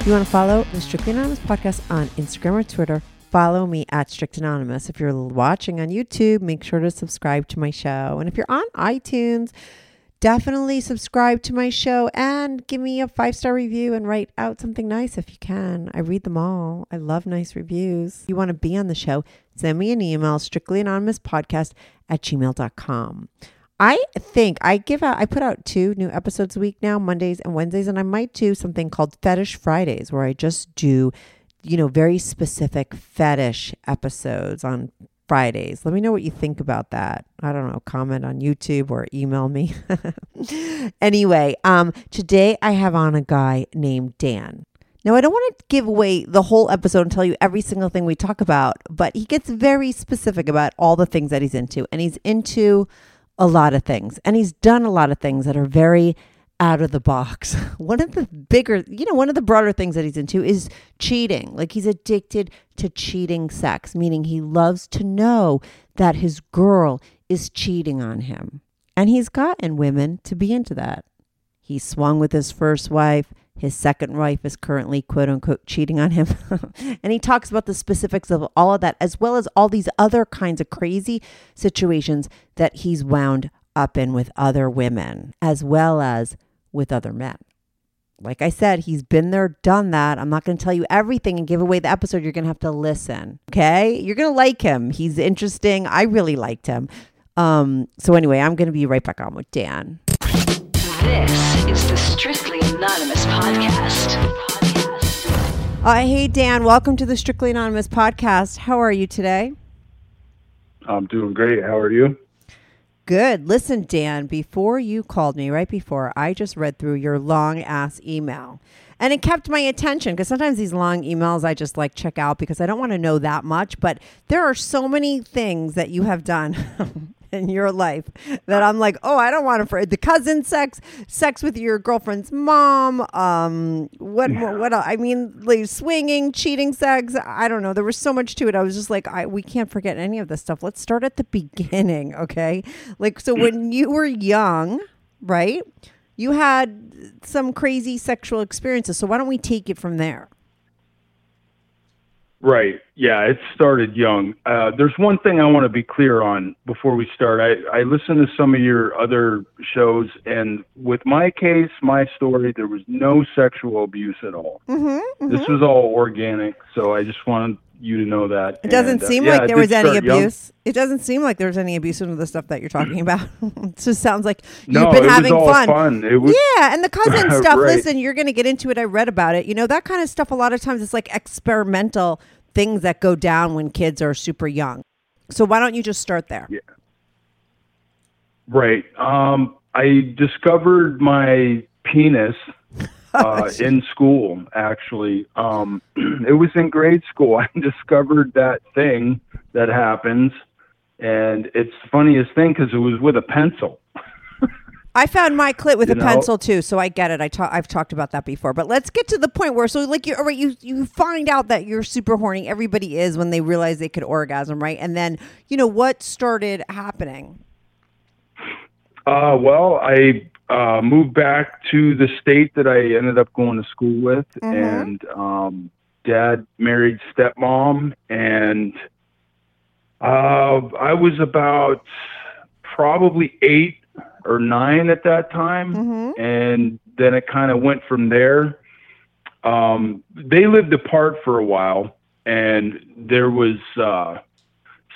If you want to follow the Strictly Anonymous podcast on Instagram or Twitter, follow me at Strict Anonymous. If you're watching on YouTube, make sure to subscribe to my show. And if you're on iTunes, definitely subscribe to my show and give me a five star review and write out something nice if you can. I read them all. I love nice reviews. If you want to be on the show, send me an email, strictlyanonymouspodcast at gmail.com. I think I give out, I put out two new episodes a week now, Mondays and Wednesdays, and I might do something called Fetish Fridays where I just do, you know, very specific fetish episodes on Fridays. Let me know what you think about that. I don't know, comment on YouTube or email me. anyway, um, today I have on a guy named Dan. Now, I don't want to give away the whole episode and tell you every single thing we talk about, but he gets very specific about all the things that he's into. And he's into a lot of things. And he's done a lot of things that are very out of the box. One of the bigger, you know, one of the broader things that he's into is cheating. Like he's addicted to cheating sex, meaning he loves to know that his girl is cheating on him. And he's gotten women to be into that. He swung with his first wife. His second wife is currently, quote unquote, cheating on him. and he talks about the specifics of all of that, as well as all these other kinds of crazy situations that he's wound up in with other women, as well as with other men. Like I said, he's been there, done that. I'm not going to tell you everything and give away the episode. You're going to have to listen. Okay. You're going to like him. He's interesting. I really liked him. Um, so, anyway, I'm going to be right back on with Dan. This is the Strictly Anonymous Podcast. Uh, hey, Dan, welcome to the Strictly Anonymous podcast. How are you today? I'm doing great. How are you? Good. Listen, Dan, before you called me, right before, I just read through your long ass email. And it kept my attention because sometimes these long emails I just like check out because I don't want to know that much. But there are so many things that you have done in your life that I'm like, oh, I don't want to for the cousin sex, sex with your girlfriend's mom. Um, what, what, what? I mean, like swinging, cheating, sex. I don't know. There was so much to it. I was just like, I we can't forget any of this stuff. Let's start at the beginning, okay? Like, so when you were young, right? You had some crazy sexual experiences. So why don't we take it from there? Right. Yeah, it started young. Uh, there's one thing I want to be clear on before we start. I, I listened to some of your other shows, and with my case, my story, there was no sexual abuse at all. Mm-hmm, This was all organic. So I just wanted you to know that. It doesn't And, uh, seem yeah, like there was any start young. abuse. It doesn't seem like there was any abuse in the stuff that you're talking about. it just sounds like you've been it was having fun. fun. It was- yeah, and the cousin stuff. Right. Listen, you're going to get into it. I read about it. You know that kind of stuff. A lot of times, it's like experimental things that go down when kids are super young. So why don't you just start there? Right. Um, I discovered my penis uh, in school. Actually, um, it was in grade school. I discovered that thing that happens, and it's the funniest thing because it was with a pencil. I found my clit with You a know? pencil too, so I get it. I ta- I've talked about that before. But let's get to the point where so like you all right, you you find out that you're super horny. Everybody is when they realize they could orgasm, right? And then you know what started happening. Uh, well, I uh, moved back to the state that I ended up going to school with, and um, dad married stepmom, and uh, I was about probably eight or nine at that time, and then it kind of went from there. Um, they lived apart for a while, and there was. Uh,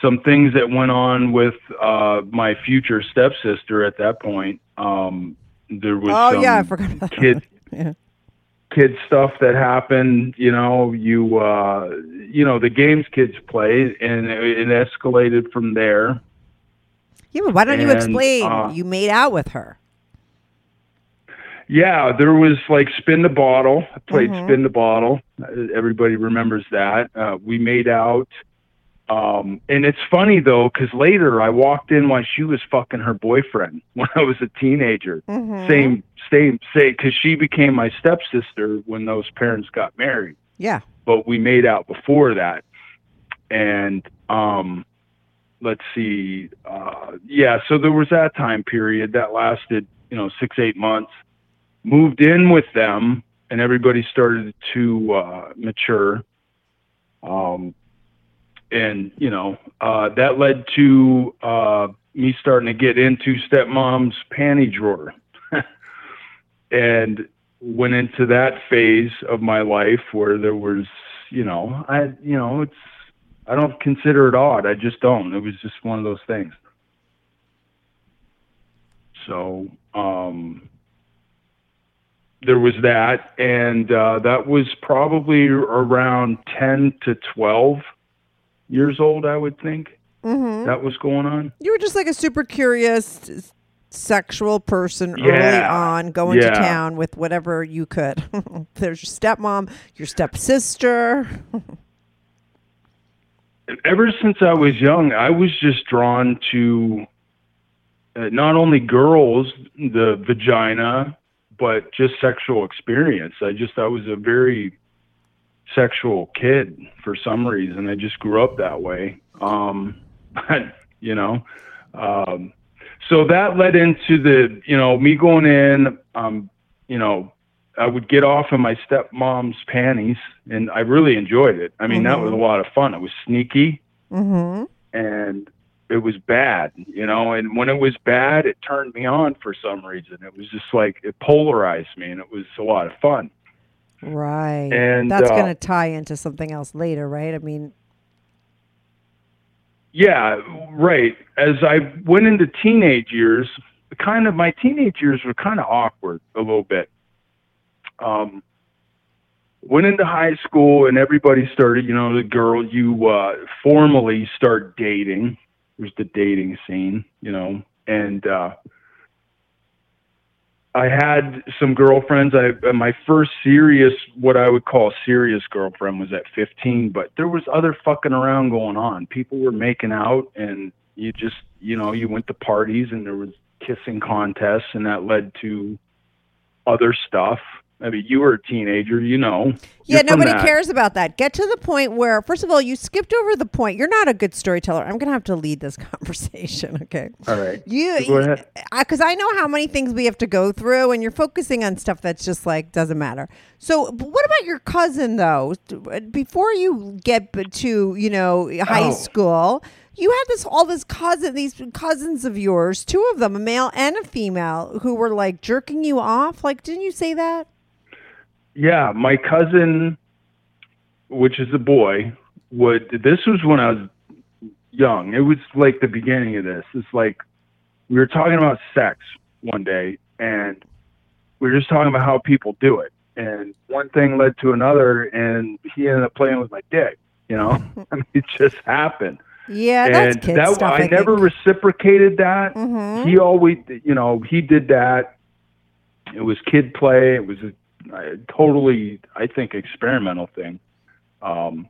some things that went on with uh, my future stepsister at that point. Um, there was Oh some yeah, I forgot kid Yeah. kid stuff that happened. You know, you uh, you know the games kids play, and it, it escalated from there. Yeah, but why don't you explain? uh, you made out with her. Yeah, there was like spin the bottle. I played Mhm. spin the bottle. Everybody remembers that. Uh, we made out. Um, and it's funny though, because later I walked in while she was fucking her boyfriend when I was a teenager. Mhm. Same, same, same, because she became my stepsister when those parents got married. Yeah. But we made out before that. And um, let's see. Uh, yeah, so there was that time period that lasted, you know, six, eight months. Moved in with them, and everybody started to uh, mature. Um, and you know uh, that led to uh, me starting to get into stepmom's panty drawer, and went into that phase of my life where there was, you know, I, you know, it's I don't consider it odd. I just don't. It was just one of those things. So um, there was that, and uh, that was probably around ten to twelve years old, I would think. Mm-hmm. That was going on. You were just like a super curious sexual person early on, going to town with whatever you could. There's your stepmom, your stepsister. ever since I was young, I was just drawn to uh, not only girls, the vagina, but just sexual experience. I just, I was a very sexual kid for some reason. I just grew up that way. Um, you know, um, so that led into the, you know, me going in, um, you know, I would get off in my stepmom's panties and I really enjoyed it. I mean, that was a lot of fun. It was sneaky Mm-hmm. and it was bad, you know, and when it was bad, it turned me on for some reason. It was just like it polarized me and it was a lot of fun. Right. And, That's uh, going to tie into something else later, right? I mean, Yeah, right. As I went into teenage years, kind of my teenage years were kind of awkward a little bit. Um, went into high school and everybody started, you know, the girl you uh, formally start dating. There's the dating scene, you know, and uh, I had some girlfriends. I my first serious, what I would call serious girlfriend, was at 15. But there was other fucking around going on. People were making out, and you just, you know, you went to parties, and there was kissing contests, and that led to other stuff. I mean, you were a teenager, you know. yeah, nobody cares about that. Get to the point where, first of all, you skipped over the point. You're not a good storyteller. I'm going to have to lead this conversation, okay? All right. You. Because I know how many things we have to go through, and you're focusing on stuff that's just like doesn't matter. So, what about your cousin though? Before you get to you know high Oh. school, you had this all this cousin, these cousins of yours, two of them, a male and a female, who were like jerking you off. Like, didn't you say that? Yeah, my cousin, which is a boy, would. This was when I was young. It was like the beginning of this. It's like we were talking about sex one day, and we were just talking about how people do it. And one thing led to another, and he ended up playing with my dick. You know, I mean, it just happened. Yeah, that's kid that stuff. I, never think. reciprocated that. Mhm. He always, you know, he did that. It was kid play. It was a, totally, I think, experimental thing. Um,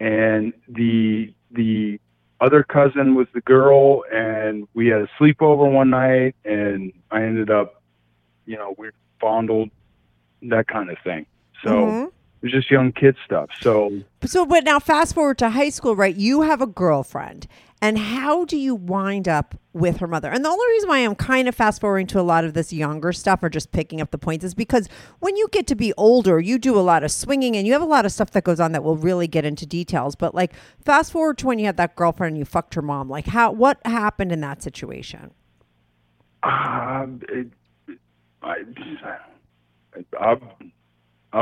and the the other cousin was the girl, and we had a sleepover one night, and I ended up, you know, we fondled, that kind of thing. So Mhm. It was just young kid stuff. So So, but now fast forward to high school, right? You have a girlfriend. And how do you wind up with her mother? And the only reason why I'm kind of fast forwarding to a lot of this younger stuff or just picking up the points is because when you get to be older, you do a lot of swinging and you have a lot of stuff that goes on that we'll really get into details. But like, fast forward to when you had that girlfriend and you fucked her mom. Like, how what happened in that situation? Um, it, I, I, I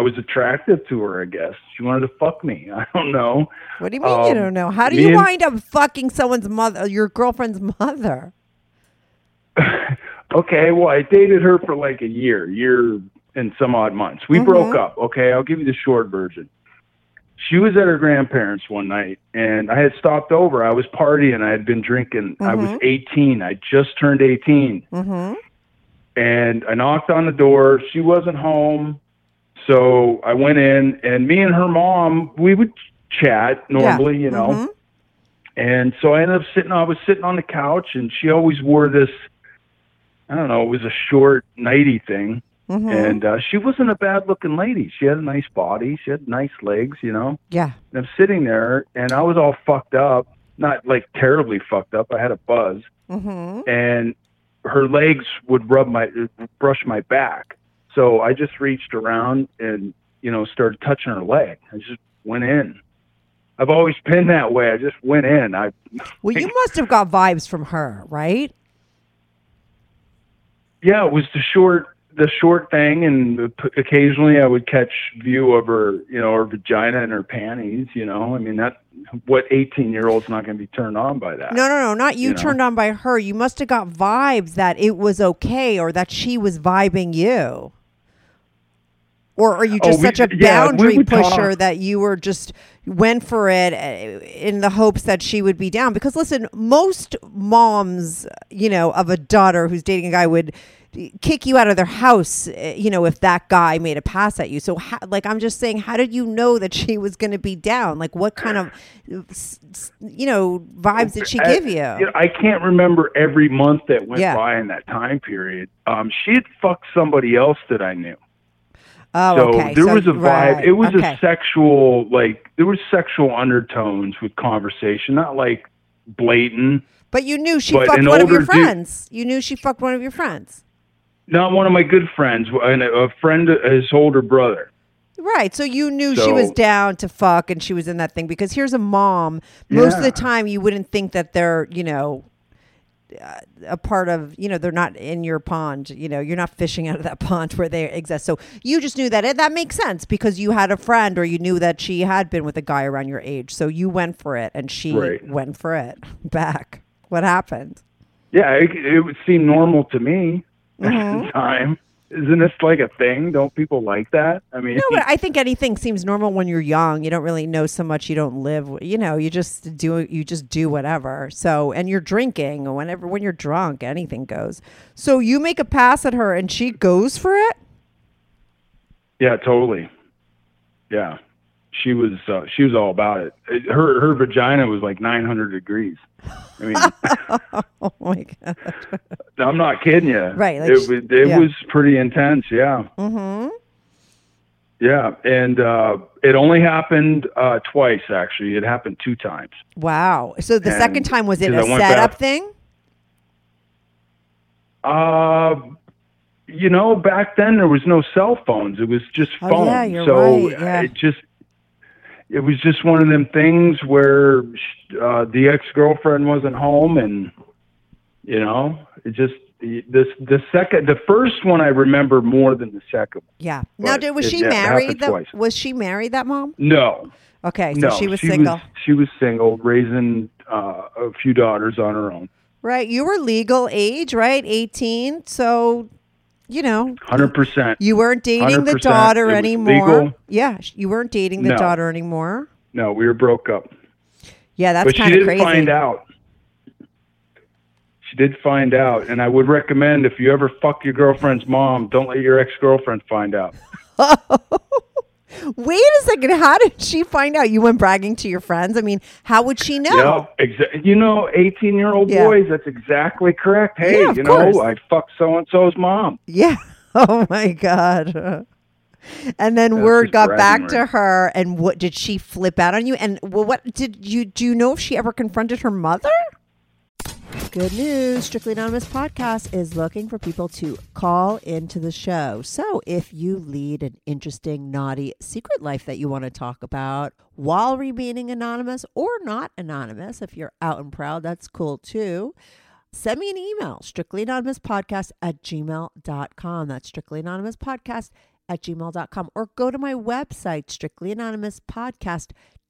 was attractive to her, I guess. She wanted to fuck me. I don't know. What do you mean you Um, don't know? How do you and- wind up fucking someone's mother, your girlfriend's mother? Okay, well, I dated her for like a year, year and some odd months. We broke up. Okay, I'll give you the short version. She was at her grandparents one night, and I had stopped over. I was partying. I had been drinking. I was 18. I just turned 18. Mm-hmm. and I knocked on the door. She wasn't home. So I went in and me and her mom, we would chat normally, you know. Mhm. And so I ended up sitting I was sitting on the couch and she always wore this I don't know, it was a short nighty thing. Mm-hmm. And uh, she wasn't a bad looking lady. She had a nice body. She had nice legs, you know. Yeah. And I'm sitting there and I was all fucked up. Not like terribly fucked up. I had a buzz Mm-hmm. and her legs would rub my brush my back. So I just reached around and you know started touching her leg. I just went in. I've always been that way. I just went in. I Well, you must have got vibes from her, right? yeah, it was the short the short thing, and occasionally I would catch view of her, you know, her vagina and her panties. You know, I mean that what eighteen year old's not going to be turned on by that? No, no, no, not you, You know? turned on by her. You must have got vibes that it was okay or that she was vibing you. Or are you Oh, just we- such a boundary would pusher talk. that you were just went for it uh, in the hopes that she would be down? Because listen, most moms, you know, of a daughter who's dating a guy would kick you out of their house, uh, you know, if that guy made a pass at you. So, how, like, I'm just saying, how did you know that she was going to be down? Like, what kind of, you know, vibes did she I- give you? know, I can't remember every month that went Yeah. by in that time period. Um, she had fucked somebody else that I knew. Oh, so okay. there So- was a vibe. right, It was okay. a sexual, like there was sexual undertones with conversation, not like blatant. But you knew she fucked one of your dude- friends. You knew she fucked one of your friends. Not one of my good friends, and a friend, his older brother. Right. So you knew she was down to fuck and she was in that thing because here's a mom. Most of the time you wouldn't think that they're, you know, a part of, you know, they're not in your pond. You know, you're not fishing out of that pond where they exist. So you just knew that. And that makes sense because you had a friend or you knew that she had been with a guy around your age. So you went for it and she Right. went for it back. What happened? Yeah, it, it would seem normal to me at Mm-hmm. the time. Isn't this like a thing? Don't people like that? I mean, No, but I think anything seems normal when you're young. You don't really know so much. You don't live. You know, you just do. You just do whatever. So, and you're drinking. Or whenever when you're drunk, anything goes. So you make a pass at her, and she goes for it. Yeah, totally. Yeah, she was uh, she was all about it. It- Her her vagina was like 900 degrees. I mean, Oh my god. I'm not kidding you. Right, like it was it yeah. was pretty intense. Yeah. Mm-hmm. Yeah, and uh, it only happened uh, twice. Actually, it happened two times. Wow. So the And- second time was it a because I went setup back- thing? Uh, you know, back then there was no cell phones. It was just Oh, phone. yeah, you're so right, yeah. it just it was just one of them things where uh, the ex girlfriend wasn't home, and you know, it just this the second the first one I remember more than the second. Yeah. Now, did, was it- she married? That was she married? That mom? No, Okay, so no, she was single. she was single, raising uh, a few daughters on her own. Right. You were legal age, right? 18. So, you know, Hundred percent. you weren't dating the daughter anymore. legal. Yeah. You weren't dating the No. daughter anymore. No, we were broke up. Yeah, that's but she kind of did crazy. find out. She did find out, and I would recommend if you ever fuck your girlfriend's mom, don't let your ex girlfriend find out. Wait a second. How did she find out? You went bragging to your friends. I mean, how would she know? Yeah, exa- you know, 18 year old Yeah. boys, that's exactly correct. Hey, Yeah, you course. know, I fucked so and so's mom. Yeah. Oh my god. And then That's word got back to her, and what did she flip out on you? And well, what did you do? You know if she ever confronted her mother? Good news. Strictly Anonymous podcast is looking for people to call into the show. So if you lead an interesting, naughty secret life that you want to talk about while remaining anonymous or not anonymous, if you're out and proud, that's cool too. Send me an email, strictlyanonymouspodcast at gmail.com. That's strictlyanonymouspodcast at gmail.com. Or go to my website, strictlyanonymouspodcast.com,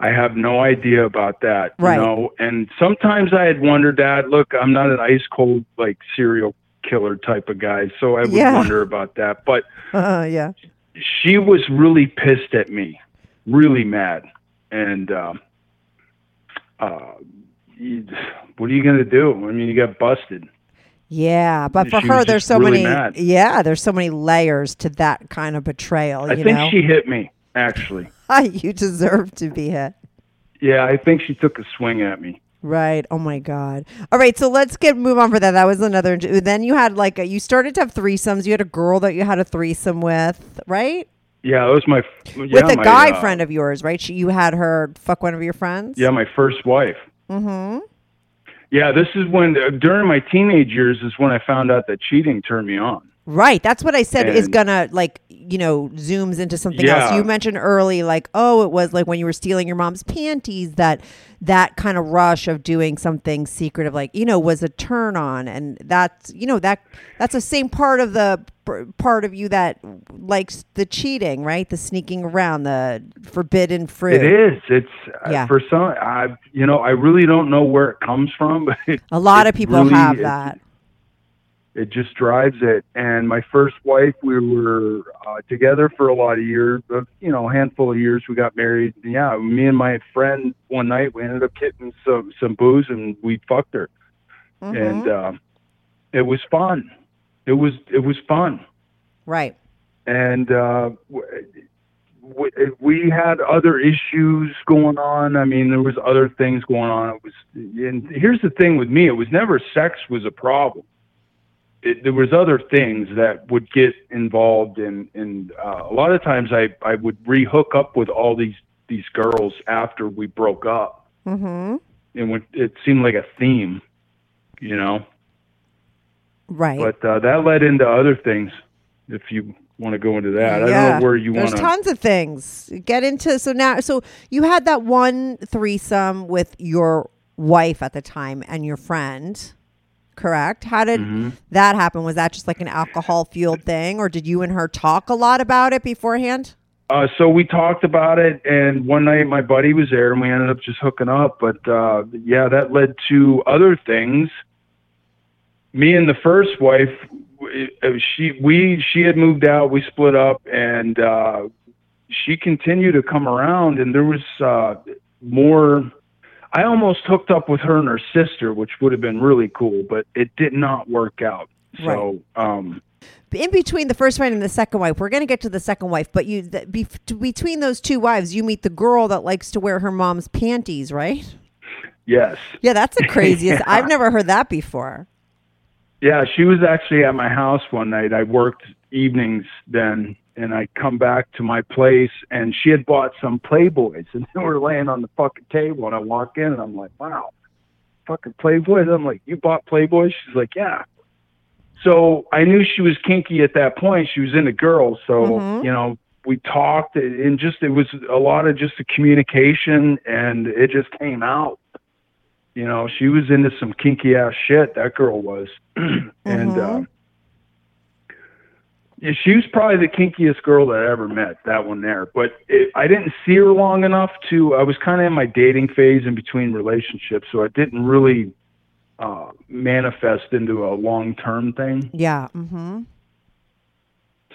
I have no idea about that. Right. You know, and sometimes I had wondered that. Look, I'm not an ice cold like serial killer type of guy, so I would Yeah. wonder about that. But Uh, yeah. she was really pissed at me, really mad, and um, uh, what are you gonna do? I mean, you got busted. Yeah, but for She her, there's so really many. mad. Yeah, there's so many layers to that kind of betrayal. I you think know, she hit me actually. you deserve to be hit. Yeah, I think she took a swing at me. Right. Oh my God. All right. So let's get move on for that. That was another. Then you had like a, you started to have threesomes. You had a girl that you had a threesome with, right? Yeah, it was my yeah, with a my, guy uh, friend of yours, right? She, you had her fuck one of your friends. Yeah, my first wife. Mm-hmm. Yeah, this is when uh, during my teenage years is when I found out that cheating turned me on. Right. That's what I said is gonna like you know zooms into something else. You mentioned early like oh it was like when you were stealing your mom's panties that that kind of rush of doing something secretive like you know was a turn on and that's you know that that's the same part of the part of you that likes the cheating right the sneaking around the forbidden fruit. It is. It's uh, for some. I you know I really don't know where it comes from, but it, A lot of people really- have that. It just drives it. And my first wife, we were uh, together for a lot of years. You know, a handful of years. We got married. Yeah, me and my friend one night we ended up getting some some booze and we fucked her, Mm-hmm. and uh, it was fun. It was it was fun. Right. and uh, w- w- we had other issues going on. I mean, there was other things going on. It was, and here's the thing with me: it was never sex was a problem. It, there was other things that would get involved in, and uh, a lot of times I I would re-hook up with all these these girls after we broke up, Mm-hmm. and when, it seemed like a theme, you know. Right. But uh, that led into other things. If you want to go into that, I don't know where you There's want to. tons of things. Get into so now so you had that one threesome with your wife at the time and your friend, correct? How did Mm-hmm. that happen? Was that just like an alcohol fueled thing, or did you and her talk a lot about it beforehand? Uh, so we talked about it, and one night my buddy was there, and we ended up just hooking up. But uh, yeah, that led to other things. Me and the first wife, uh, she we she had moved out. We split up, and uh, she continued to come around, and there was uh, more. I almost hooked up with her and her sister, which would have been really cool, but it did not work out. So, um, In between the first wife and the second wife, we're going to get to the second wife, but you the, be, between those two wives, you meet the girl that likes to wear her mom's panties, right? yes. Yeah, that's the craziest. I've never heard that before. Yeah, she was actually at my house one night. I worked evenings then, and I come back to my place, and she had bought some Playboys, and they were laying on the fucking table. And I walk in, and I'm like, "Wow, fucking Playboys!" I'm like, "You bought Playboys?" She's like, "Yeah." So I knew she was kinky at that point. She was into girls, so Mhm. you know we talked, and just it was a lot of just the communication, and it just came out you know, she was into some kinky ass shit. That girl was, and uh, Yeah, she was probably the kinkiest girl that I ever met. That one there, but it, I didn't see her long enough to. I was kind of in my dating phase in between relationships, so it didn't really uh, manifest into a long term thing. Yeah. Mm-hmm.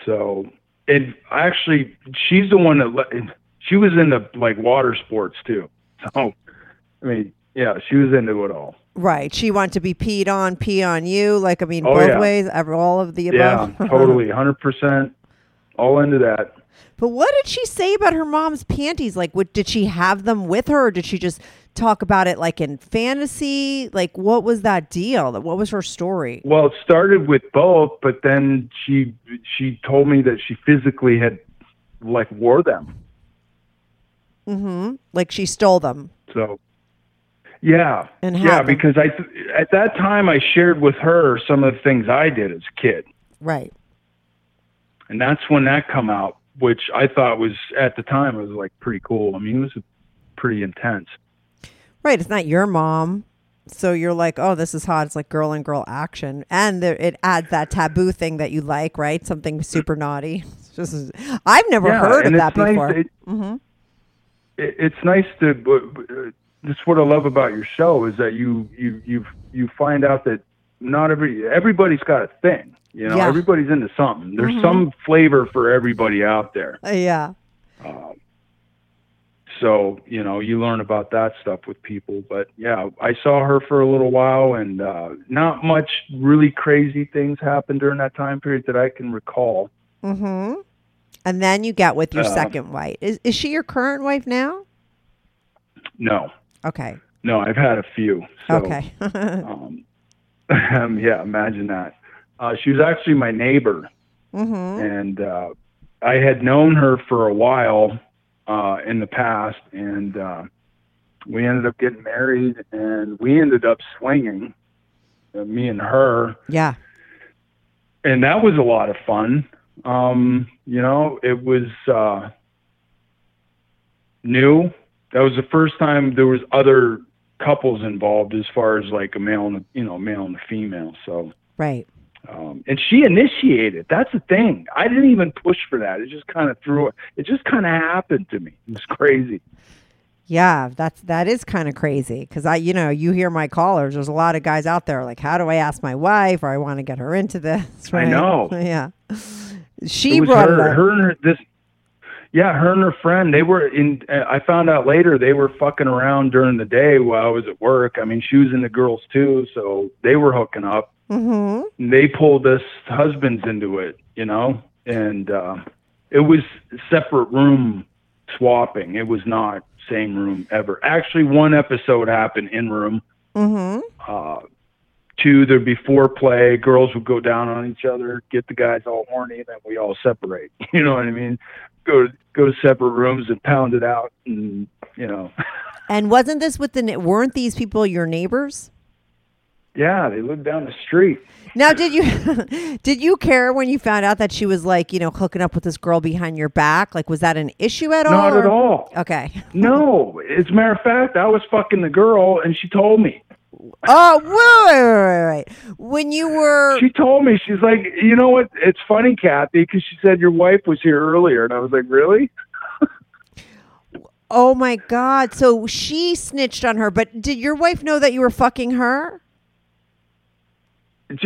So, and actually, she's the one that she was into like water sports too. So, I mean, yeah, she was into it all. Right. She wanted to be peed on, pee on you. Like I mean, Oh, both yeah. ways. All of the above. Yeah, totally, hundred percent, all into that. But what did she say about her mom's panties? Like, what did she have them with her, or did she just talk about it like in fantasy? Like, what was that deal? What was her story? Well, it started with both, but then she she told me that she physically had like wore them. Mm-hmm. Like she stole them. So, yeah, And yeah, because I at that time I shared with her some of the things I did as a kid, Right. and that's when that come out, which I thought was at the time was like pretty cool. I mean, it was pretty intense. Right. It's not your mom. So you're like, oh, this is hot. It's like girl and girl action. And there, it adds that taboo thing that you like, right? Something super naughty. It's just, I've never Yeah, heard of that nice- before. it- mm-hmm. it, it's nice to. Uh, that's what I love about your show is that you you you you find out that not every everybody's got a thing. You know, Yeah. everybody's into something. There's Mhm. some flavor for everybody out there. Uh, yeah. So you know, you learn about that stuff with people. But yeah, I saw her for a little while, and uh, not much really crazy things happened during that time period that I can recall. Mm-hmm. And then you get with your Um, second wife. Is, is she your current wife now? No, Okay. no, I've had a few. So, okay. um, yeah, imagine that. Uh, she was actually my neighbor, mm-hmm. and uh, I had known her for a while uh, in the past, and uh, we ended up getting married, and we ended up swinging, uh, me and her, Yeah. and that was a lot of fun. Um, you know, it was uh, new. That was the first time there was other couples involved, as far as like a male and a, you know male and a female. So. Right. Um, and she initiated. That's the thing. I didn't even push for that. It just kind of threw it. Just kind of happened to me. It was crazy. Yeah, that's that is kind of crazy because I, you know, you hear my callers. There's a lot of guys out there like, how do I ask my wife or I want to get her into this? I right? know. Yeah, she brought her, her and her this. Yeah, her and her friend. They were in. I found out later they were fucking around during the day while I was at work. I mean, she was into girls too, so they were hooking up. mm-hmm. And they pulled us husbands into it, you know, and uh, it was separate room swapping. It was not same room ever. Actually, one episode happened in room. Mm-hmm. Uh, two, there'd be foreplay. Girls would go down on each other, get the guys all horny, and then we all separate. You know what I mean? Go go to separate rooms and pound it out, and you know, And wasn't this with the? Weren't these people your neighbors? yeah, they lived down the street. Now, did you did you care when you found out that she was like, you know, hooking up with this girl behind your back? Like, was that an issue at all? Not at all. Okay. No, as a matter of fact, I was fucking the girl, and she told me. Oh, wait, wait, wait, wait. When you were She told me she's like, you know what? It's funny, Kathy, because she said your wife was here earlier, and I was like, really? Oh my God. So she snitched on her, but did your wife know that you were fucking her?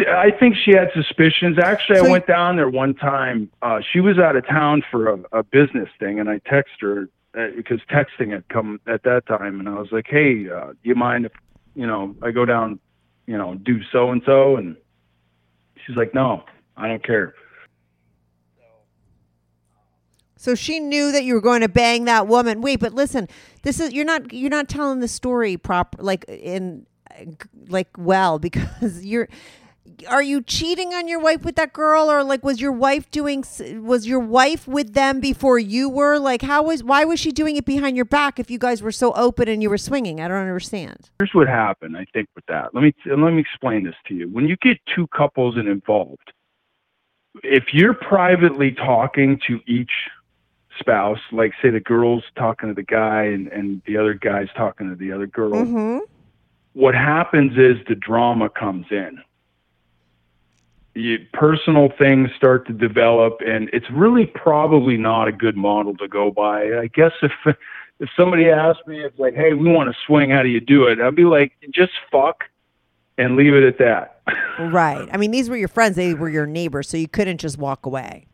I think she had suspicions. Actually, So- I went down there one time. Uh, she was out of town for a, a business thing, and I texted her uh, because texting had come at that time, and I was like, "Hey, uh, do you mind if you know I go down, you know, do so and so?" And she's like, "No, I don't care." So she knew that you were going to bang that woman. Wait, but listen, this is you're not you're not telling the story proper like in like well because you're are you cheating on your wife with that girl or like was your wife doing was your wife with them before you were like how was why was she doing it behind your back if you guys were so open and you were swinging i don't understand Here's what happened. I think with that. Let me let me explain this to you. When you get two couples involved, if you're privately talking to each spouse, like say the girl's talking to the guy and, and the other guy's talking to the other girl, mm-hmm what happens is the drama comes in. You, personal things start to develop, and it's really probably not a good model to go by. I guess if if somebody asked me, it's like, hey, we want to swing, how do you do it? I'd be like, just fuck and leave it at that. Right. I mean, these were your friends. They were your neighbors, so you couldn't just walk away.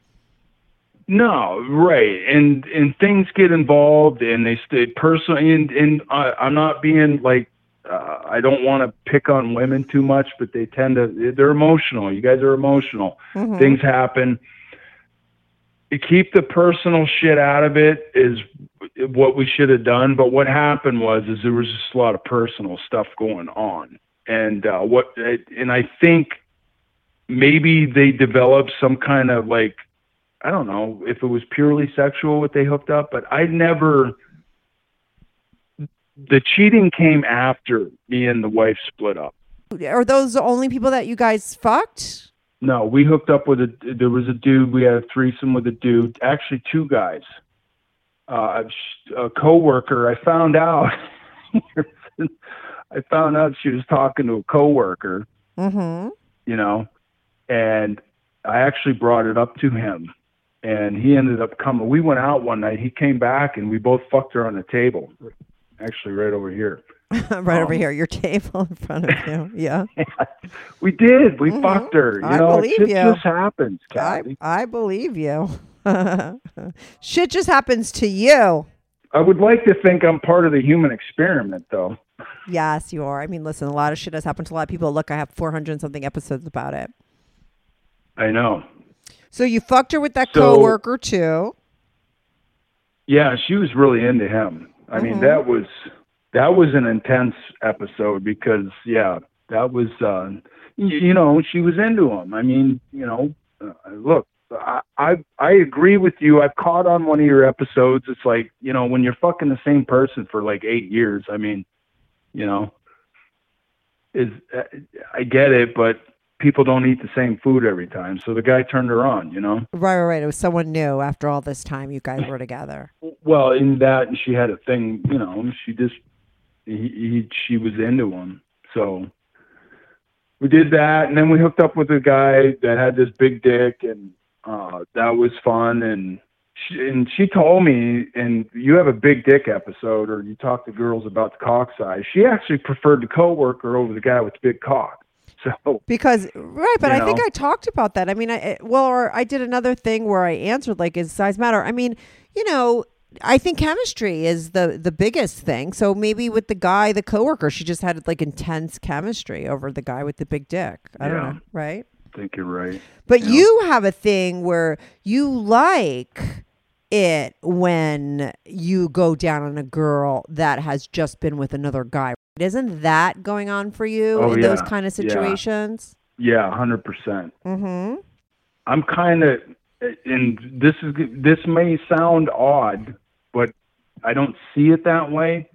No, right, and and things get involved, and they stay personal. And and I, I'm not being like uh, I don't want to pick on women too much, but they tend to they're emotional. You guys are emotional. Things happen. You keep the personal shit out of it is what we should have done. But what happened was is there was just a lot of personal stuff going on, and uh, what and I think maybe they developed some kind of like I don't know if it was purely sexual what they hooked up, but I never. The cheating came after me and the wife split up. Are those the only people that you guys fucked? No, we hooked up with a. There was a dude. We had a threesome with a dude. Actually, two guys. Uh, a coworker. I found out. I found out she was talking to a coworker. Mm-hmm. You know, and I actually brought it up to him, and he ended up coming. We went out one night. He came back, and we both fucked her on the table. Actually, right over here. right over Um, here, your table in front of you. Yeah. We did. We fucked her. You Mm-hmm. I know, believe shit you. just happens, I, Kathy. I believe you. Shit just happens to you. I would like to think I'm part of the human experiment, though. Yes, you are. I mean, listen, a lot of shit has happened to a lot of people. Look, I have 400 and something episodes about it. I know. So you fucked her with that So- coworker too. Yeah, she was really into him. I mean, that was that was an intense episode because yeah, that was uh y- you know, she was into him. I mean, you know, uh, look, I, I I agree with you. I've caught on one of your episodes. It's like, you know, when you're fucking the same person for like 8 years, I mean, you know, is uh, I get it, but people don't eat the same food every time. So the guy turned her on, you know. Right, right, right. It was someone new after all this time you guys were together. Well, in that she had a thing, you know, she just he, he she was into him. So we did that and then we hooked up with a guy that had this big dick and uh that was fun and she, and she told me and you have a big dick episode or you talk to girls about the cock size. She actually preferred the coworker over the guy with the big cock. So Because right, but I think? I talked about that. I mean, I well, or I did another thing where I answered like, "Is size matter?" I mean, you know, I think chemistry is the the biggest thing. So maybe with the guy, the coworker, she just had like intense chemistry over the guy with the big dick. I don't know, right? I think you're right. But you have a thing where you like it when you go down on a girl that has just been with another guy. Isn't that going on for you Oh, in those kind of situations? Yeah, 100%. Mm-hmm. I'm kind of, and this is this may sound odd, but I don't see it that way.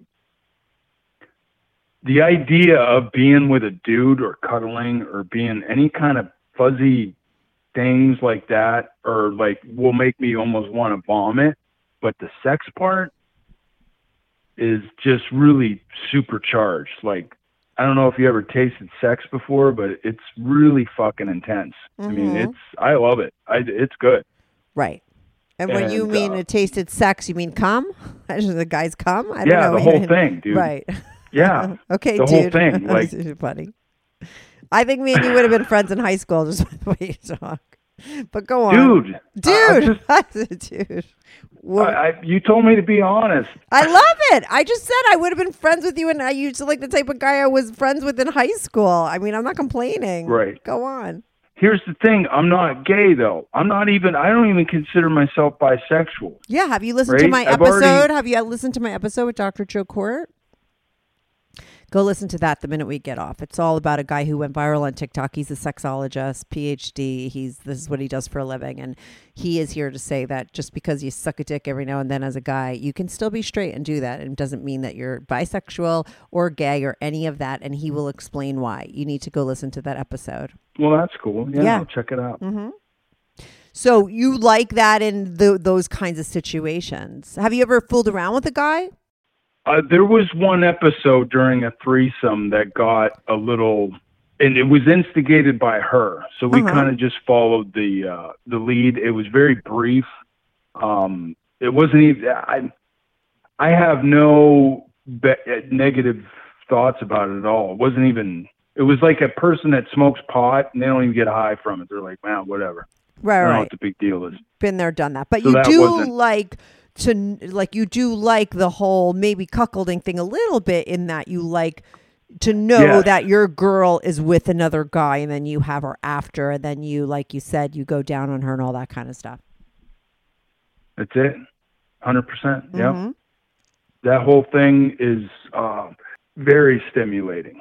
The idea of being with a dude or cuddling or being any kind of fuzzy things like that, or like will make me almost want to vomit. But the sex part is just really supercharged. Like I don't know if you ever tasted sex before, but it's really fucking intense. I mean, Mhm. it's I love it. I it's good. Right. And when you And, mean uh, it tasted sex, you mean cum? the guys cum? I don't Yeah, know. the whole thing, dude. Right. Yeah. okay, the whole dude. thing, like- funny. I think me and you would have been friends in high school just by the way you talk. But go on. Dude, Dude. I, dude. I, What- I, you told me to be honest. I love it. I just said I would have been friends with you, and I used to like the type of guy I was friends with in high school. I mean, I'm not complaining. Right. Go on. Here's the thing: I'm not gay though. I'm not even. I don't even consider myself bisexual. Yeah. Have you listened to my I've episode? already- Have you listened to my episode with Dr. Joe Kort? Go listen to that the minute we get off. It's all about a guy who went viral on TikTok. He's a sexologist, PhD. He's this is what he does for a living, and he is here to say that just because you suck a dick every now and then as a guy, you can still be straight and do that. And it doesn't mean that you're bisexual or gay or any of that. And he will explain why. You need to go listen to that episode. Well, that's cool. Yeah, Yeah. I'll check it out. Mm-hmm. So you like that in the, those kinds of situations? Have you ever fooled around with a guy? Uh, there was one episode during a threesome that got a little and it was instigated by her. So we Uh-huh. kind of just followed the uh, the lead. It was very brief. Um, it wasn't even. I I have no be- negative thoughts about it at all. It wasn't even. It was like a person that smokes pot and they don't even get high from it. They're like, man, whatever. Right, I don't know right. what the big deal is. Been there, done that. But So you that do like to like you do like the whole maybe cuckolding thing a little bit in that you like to know Yes. that your girl is with another guy and then you have her after and then you like you said you go down on her and all that kind of stuff. That's it. Hundred percent. Yep. Mhm. That whole thing is uh, very stimulating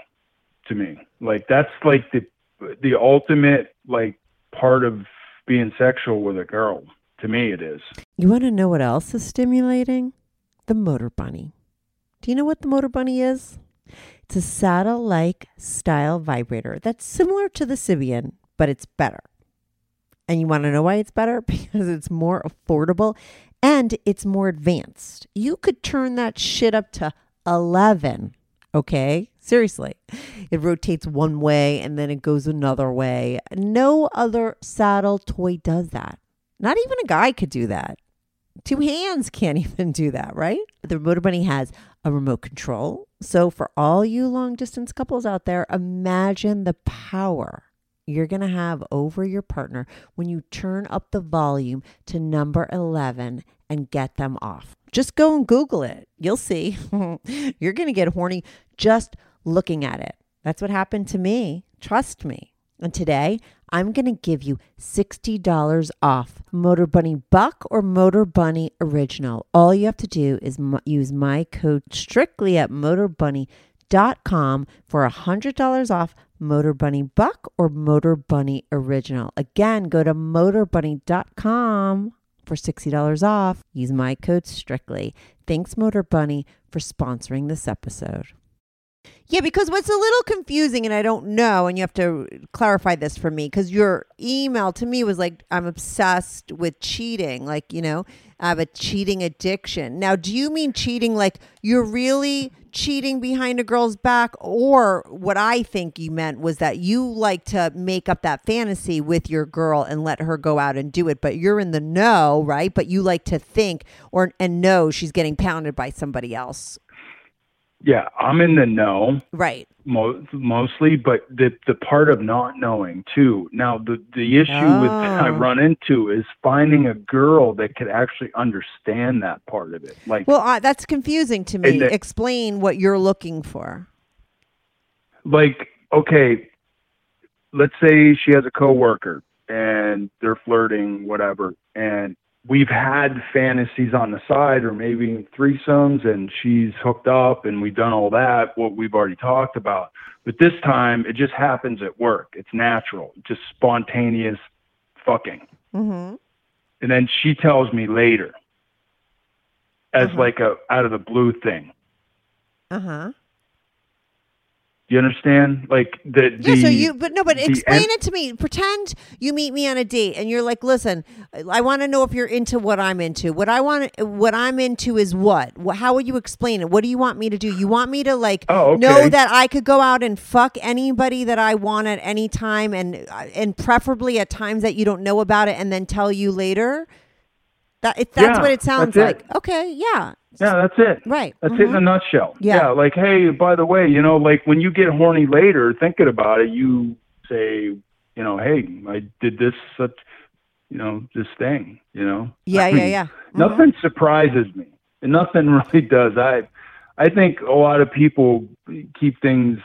to me. Like that's like the the ultimate like part of being sexual with a girl. To me, it is. You want to know what else is stimulating? The Motorbunny. Do you know what the Motorbunny is? It's a saddle like style vibrator that's similar to the Sybian, but it's better. And you want to know why it's better? Because it's more affordable and it's more advanced. You could turn that shit up to 11. Okay? Seriously. It rotates one way and then it goes another way. No other saddle toy does that. Not even a guy could do that. Two hands can't even do that, right? The Motorbunny has a remote control. So, for all you long distance couples out there, imagine the power you're going to have over your partner when you turn up the volume to number 11 and get them off. Just go and Google it. You'll see. you're going to get horny just looking at it. That's what happened to me. Trust me. And today, I'm going to give you $60 off Motorbunny Buck or Motorbunny Original. All you have to do is m- use my code strictly at motorbunny.com for $100 off Motorbunny Buck or Motorbunny Original. Again, go to motorbunny.com for $60 off. Use my code strictly. Thanks, Motorbunny, for sponsoring this episode. Yeah, because what's a little confusing, and I don't know, and you have to clarify this for me, because your email to me was like, I'm obsessed with cheating. Like, you know, I have a cheating addiction. Now, do you mean cheating like you're really cheating behind a girl's back? Or what I think you meant was that you like to make up that fantasy with your girl and let her go out and do it, but you're in the know, right? But you like to think or and know she's getting pounded by somebody else. Yeah, I'm in the know Right. mo- mostly, but the the part of not knowing too. Now, the the issue with I Oh. run into is finding a girl that could actually understand that part of it. Like, Well, uh, that's confusing to me. Explain what you're looking for. like okay, let's say she has a coworker and they're flirting, whatever, and we've had fantasies on the side or maybe threesomes and she's hooked up and we've done all that, what we've already talked about. But this time it just happens at work. It's natural, just spontaneous fucking. Mm-hmm. And then she tells me later as Uh-huh. like a out of the blue thing. Uh huh. You understand? Like the, Yeah. so you, but no, but explain en- it to me. Pretend you meet me on a date, and you're like, "Listen, I want to know if you're into what I'm into. What I want, what I'm into is what? How would you explain it? What do you want me to do? You want me to like Oh, okay. know that I could go out and fuck anybody that I want at any time, and uh, and preferably at times that you don't know about it, and then tell you later. That if that's Yeah, what it sounds that's it. like. Okay. Yeah. Yeah, that's it. Right. That's it in a nutshell. Yeah. Like, hey, by the way, you know, like when you get horny later, thinking about it, you say, you know, hey, I did this, such, you know, this thing, you know. Yeah. I Yeah. mean, Yeah. Mhm. Nothing surprises me. And nothing really does. I, I think a lot of people keep things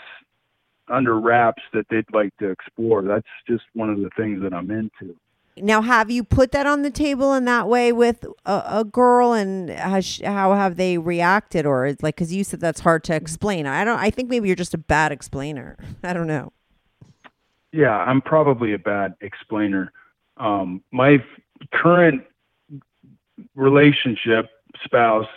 under wraps that they'd like to explore. That's just one of the things that I'm into. Now, have you put that on the table in that way with a, a girl, and has how have they reacted, or like because you said that's hard to explain? I don't. I think maybe you're just a bad explainer. I don't know. Yeah, I'm probably a bad explainer. Um, my current relationship spouse,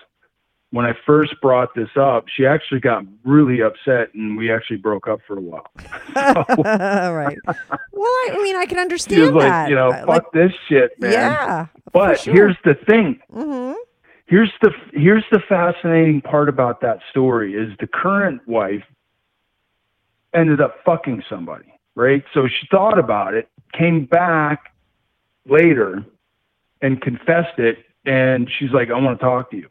when I first brought this up, she actually got really upset, and we actually broke up for a while. right. Well, I, mean, I can She understand was like, that. you know, I- fuck like, this shit, man. yeah. But sure. here's the thing. Mm-hmm. Here's the here's the fascinating part about that story is the current wife ended up fucking somebody. right? So she thought about it, came back later and confessed it. And she's like, I want to talk to you.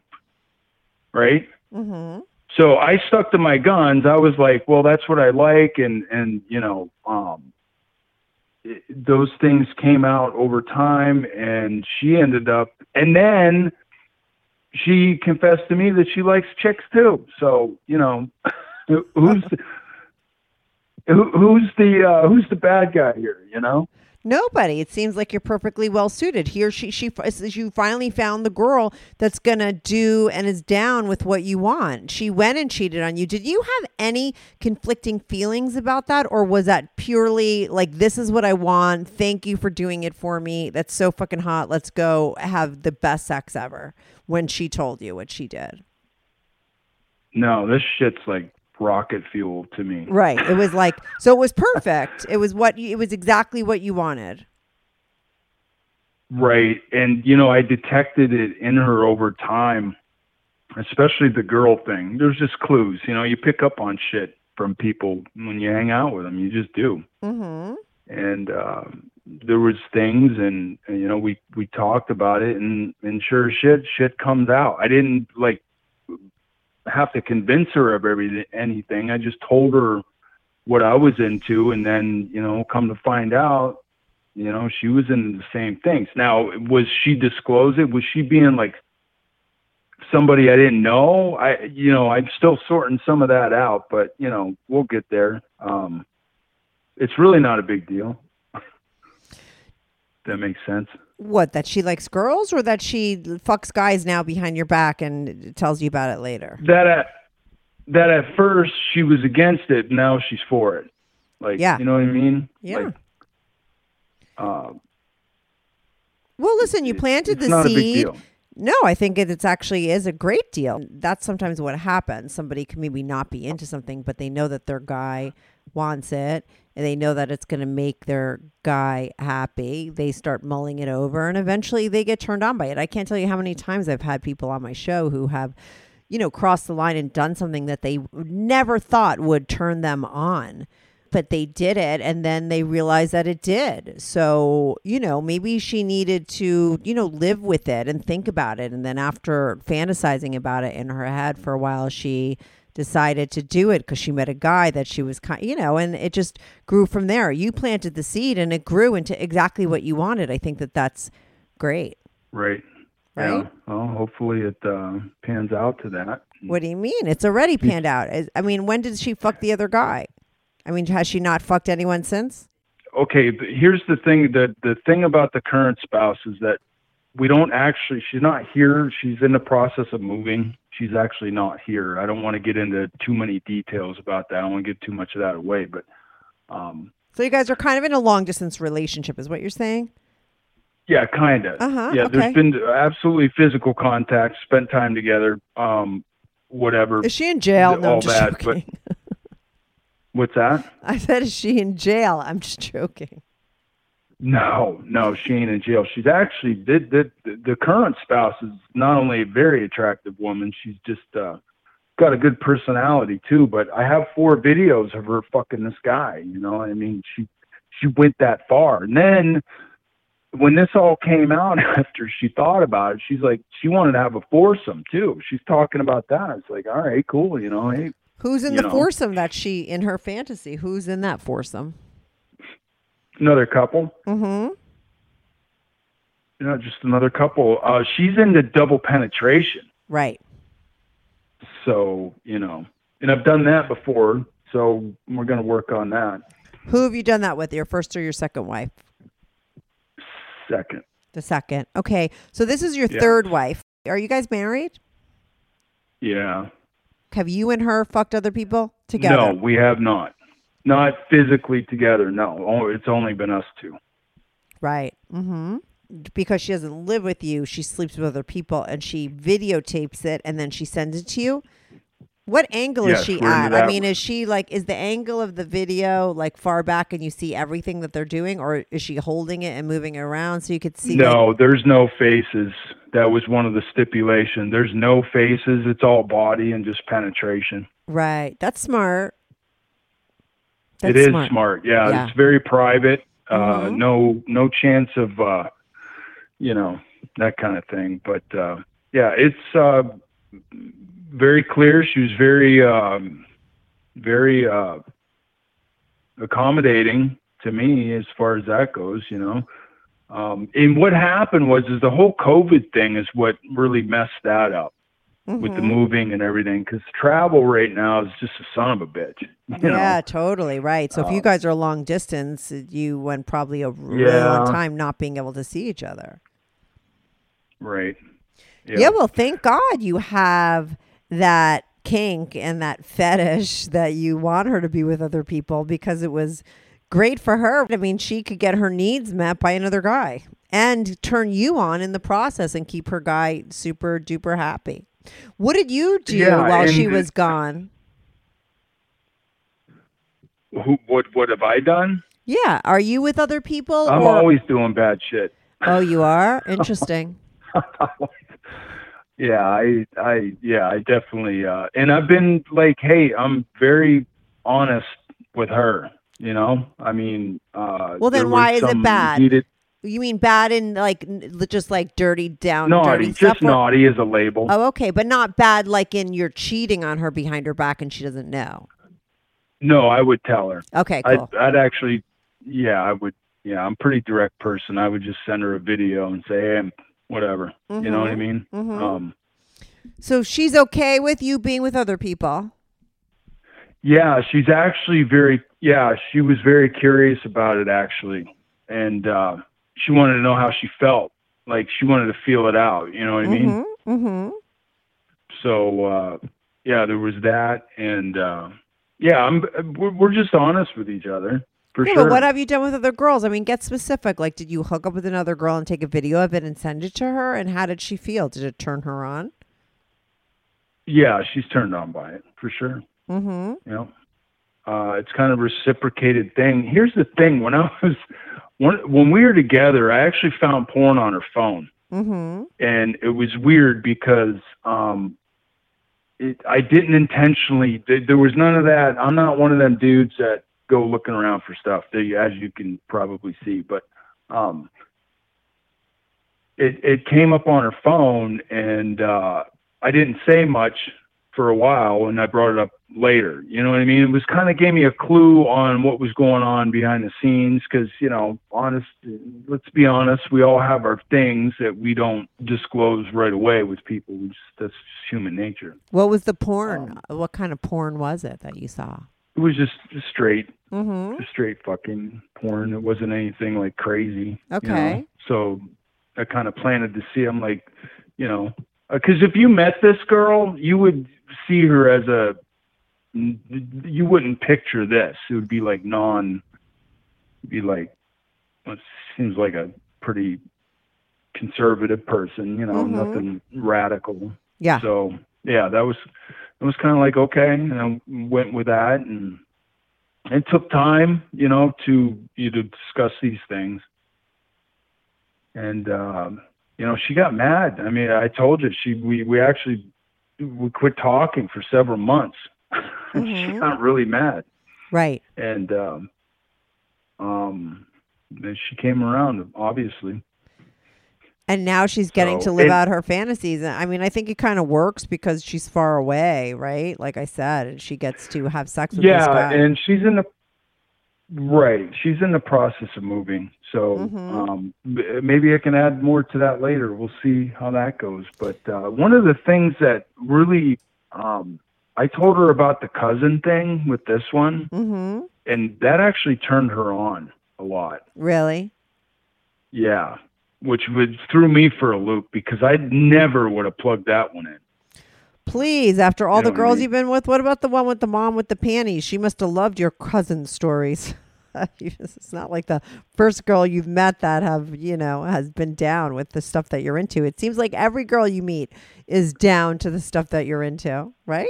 Right. Mm-hmm. So I stuck to my guns. I was like, well, that's what I like. And, and, you know, um, it- those things came out over time and she ended up, and then she confessed to me that she likes chicks too. So, you know, who- who's, the, who, who's the, uh, who's the bad guy here, you know? Nobody. It seems like you're perfectly well suited. Here, she, she, says you finally found the girl that's gonna do and is down with what you want. She went and cheated on you. Did you have any conflicting feelings about that, or was that purely like, this is what I want? Thank you for doing it for me. That's so fucking hot. Let's go have the best sex ever. When she told you what she did, No, this shit's like rocket fuel to me. right? It was like, so it was perfect. It was what you, it was exactly what you wanted. Right. And, you know, I detected it in her over time, especially the girl thing. There's just clues. You know, you pick up on shit from people when you hang out with them. You just do. Mm-hmm. And um, there was things, and, and you know, we we talked about it, and and sure shit, shit comes out. I didn't like have to convince her of everything, anything. I just told her what I was into, and then you know, come to find out, you know, she was into the same things. Now, was she disclose it? Was she being like somebody I didn't know? I, you know, I'm still sorting some of that out, but you know, we'll get there. Um, it's really not a big deal. that makes sense. What, that she likes girls or that she fucks guys now behind your back and tells you about it later? That at that at first she was against it. Now she's for it. Like, Yeah. you know what I mean? Yeah. Like, uh, Well, listen, you planted the not a big seed. No, I think it, it's actually is a great deal. That's sometimes what happens. Somebody can maybe not be into something, but they know that their guy wants it and they know that it's going to make their guy happy. They start mulling it over and eventually they get turned on by it. I can't tell you how many times I've had people on my show who have, you know, crossed the line and done something that they never thought would turn them on. But they did it and then they realized that it did. So, you know, maybe she needed to, you know, live with it and think about it. And then after fantasizing about it in her head for a while, she decided to do it because she met a guy that she was kind you know and it just grew from there you planted the seed and it grew into exactly what you wanted i think that that's great Right. Right? Yeah. Well, hopefully it uh, pans out to that. what do you mean it's already panned out i mean when did she fuck the other guy i mean has she not fucked anyone since okay but here's the thing the the thing about the current spouse is that we don't actually she's not here. She's in the process of moving. She's actually not here. I don't want to get into too many details about that. I don't want to give too much of that away but um so you guys are kind of in a long distance relationship is what you're saying? Yeah kind of Uh-huh, yeah okay. there's been absolutely physical contact spent time together um whatever. Is she in jail? No all just that, but- joking. What's that? I said is she in jail? I'm just joking No, no, she ain't in jail. She's actually the the the current spouse is not only a very attractive woman, she's just uh got a good personality too. But I have four videos of her fucking this guy. You know, I mean, she she went that far, and then when this all came out after she thought about it, she's like she wanted to have a foursome too. She's talking about that. It's like, all right, cool. You know, hey, who's in the know. foursome that she in her fantasy who's in that foursome another couple. mm-hmm You know, just another couple. Uh, she's into double penetration. right So, you know, and I've done that before. So we're going to work on that Who have you done that with? Your first or your second wife? second. The second. Okay. So this is your Yeah. third wife. Are you guys married? Yeah. Have you and her fucked other people together? No, we have not. Not physically together. No, Oh, it's only been us two. Right. Mm-hmm. Because she doesn't live with you, she sleeps with other people, and she videotapes it, and then she sends it to you. What angle is she at? I mean, is she like is the angle of the video like far back and you see everything that they're doing, or is she holding it and moving it around so you could see? No, there's no faces. That was one of the stipulations. There's no faces. It's all body and just penetration. right. That's smart. That's it is smart. smart. Yeah, Yeah. it's very private. Uh, Mhm. no, no chance of, uh, you know, that kind of thing. But uh, yeah, it's uh, very clear. She was very, um, very uh, accommodating to me as far as that goes. You know, um, and what happened was is the whole COVID thing is what really messed that up with the Mhm. moving and everything because travel right now is just a son of a bitch. You know? Yeah, totally right. So if you Um, guys are long distance, you went probably a really Yeah. long time not being able to see each other. Right. Yeah. well, thank God you have that kink and that fetish that you want her to be with other people because it was great for her. I mean, she could get her needs met by another guy and turn you on in the process and keep her guy super duper happy. What did you do Yeah, while she was gone? Who, what what have I done? Yeah, are you with other people? I'm or- always doing bad shit. Oh, you are? Interesting. yeah, I I yeah, I definitely uh and I've been like, hey, I'm very honest with her, you know? I mean, uh Well, then why is it bad? Heated, You mean bad in like just like dirty down naughty, dirty just naughty as a label. Oh, okay, but not bad like in you're cheating on her behind her back and she doesn't know. no, I would tell her. Okay, cool. I'd, I'd actually, yeah, I would. Yeah, I'm a pretty direct person. I would just send her a video and say, hey, whatever. You know what I mean? Mhm. Um, so she's okay with you being with other people. yeah, she's actually very. Yeah, she was very curious about it actually, and uh, she wanted to know how she felt. Like she wanted to feel it out. You know what I mean? Mm-hmm. So uh, yeah, there was that, and uh, yeah, I'm. We're, we're just honest with each other for Yeah, sure. but what have you done with other girls? I mean, get specific. Like, did you hook up with another girl and take a video of it and send it to her? And how did she feel? Did it turn her on? yeah, she's turned on by it for sure. Mm-hmm. you know uh it's kind of a reciprocated thing here's the thing when i was when when we were together i actually found porn on her phone. Mm-hmm. and it was weird because um it, i didn't intentionally there, there was none of that. I'm not one of them dudes that go looking around for stuff they, as you can probably see. But um it it came up on her phone and uh i didn't say much for a while and I brought it up later. You know what I mean? It was kind of gave me a clue on what was going on behind the scenes because, you know, honest, let's be honest, we all have our things that we don't disclose right away with people. We just, that's just human nature. What was the porn? what kind of porn was it that you saw? It was just straight, Mm-hmm. just straight fucking porn. It wasn't anything like crazy. you know? Okay. So I kind of planted to see. I'm like, you know, because if you met this girl, you would see her as a. You wouldn't picture this. It would be like non. Be like, it seems like a pretty conservative person. You know, Mhm. nothing radical. Yeah. So yeah, that was it was kind of like okay, and I went with that, and it took time, you know, to you to discuss these things. And um, you know, she got mad. I mean, I told you she we we actually we quit talking for several months. she Mhm. got really mad, Right. and um, um, she came around, obviously. And now she's getting So to live it- out her fantasies. I mean, I think it kind of works because she's far away, right? Like I said, and she gets to have sex with yeah and she's in the right. She's in the process of moving. So Mhm. um maybe i can add more to that later. We'll see how that goes. But uh one of the things that really um i told her about the cousin thing with this one mm-hmm. and that actually turned her on a lot. Really? yeah. Which would threw me for a loop because i never would have plugged that one in Please, after all You the girls you've been with, what about the one with the mom with the panties? She must have loved your cousin stories. it's not like the first girl you've met that have, you know, has been down with the stuff that you're into. It seems like every girl you meet is down to the stuff that you're into, right?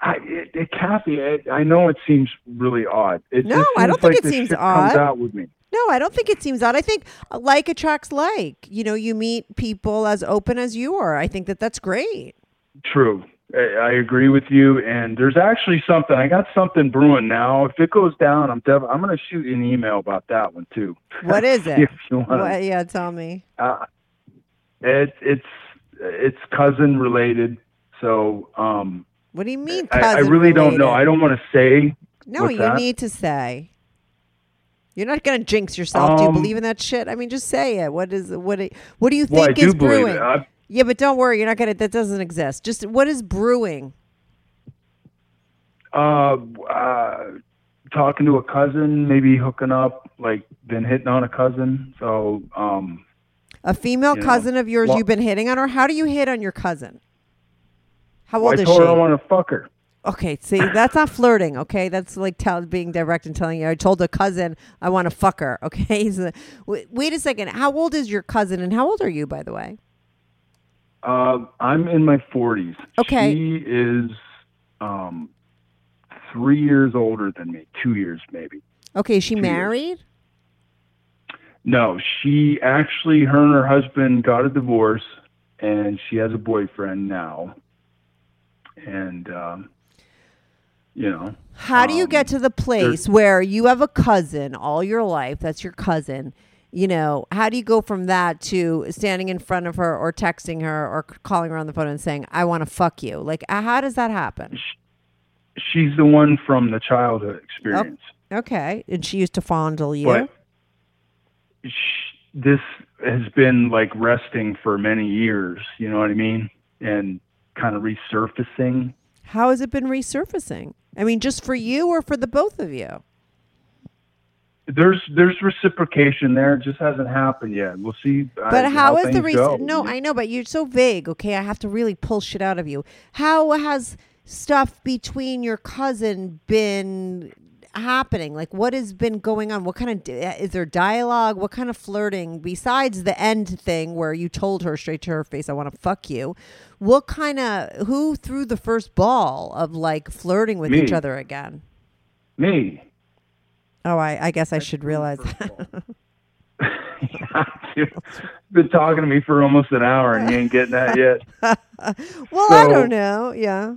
I, it, it, Kathy, I, I know it seems really odd. It No, I don't think like it seems shit Comes odd. out with me. No, I don't think it seems odd. I think uh, like attracts like. You know, you meet people as open as you are. I think that that's great. True, I, I agree with you. And there's actually something. I got something brewing now. If it goes down, I'm def- I'm going to shoot you an email about that one too. What is it? if you want. What, yeah, tell me. Uh, it, it's it's cousin related. So um, What do you mean? I, I really don't know. I don't want to say. No, you that? need to say. You're not going to jinx yourself. do you Um, believe in that shit? I mean, just say it. What is what? do- What do you Well, I think do is brewing? it. I, Yeah, but don't worry. You're not going to. That doesn't exist. Just what is brewing? uh, uh, talking to a cousin, maybe hooking up, like been hitting on a cousin. So um, A female You know, cousin of yours well- you've been hitting on her? How do you hit on your cousin? How I old is told she? her I want to fuck her. Okay, see, that's not flirting, okay? That's like tell, being direct and telling you. I told a cousin I want to fuck her, okay? So, wait, wait a second. How old is your cousin and how old are you, by the way? Uh, I'm in my 40s. Okay. She is um, three years older than me, two years maybe. Okay, is she years. married? No, she actually, her and her husband got a divorce, and she has a boyfriend now. And, um, you know, How do you Um, get to the place where you have a cousin all your life? That's your cousin. You know, how do you go from that to standing in front of her or texting her or calling her on the phone and saying, I want to fuck you? Like, uh, how does that happen? she's the one from the childhood experience. Okay. And she used to fondle you. But sh- this has been like resting for many years, you know what I mean? And kind of resurfacing. How has it been resurfacing? I mean, just for you or for the both of you? There's there's reciprocation there. It just hasn't happened yet. We'll see. uh, But how is the reason? No, I know, but you're so vague. Okay, I have to really pull shit out of you. How has stuff between your cousin been happening? Like, what has been going on? What kind of uh, is there dialogue? What kind of flirting besides the end thing where you told her straight to her face, "I want to fuck you"? What kind of who threw the first ball of like flirting with Me. each other again? Me. Oh, I, I guess I should realize that. You've been talking to me for almost an hour and you ain't getting that yet. well, I don't know. Yeah.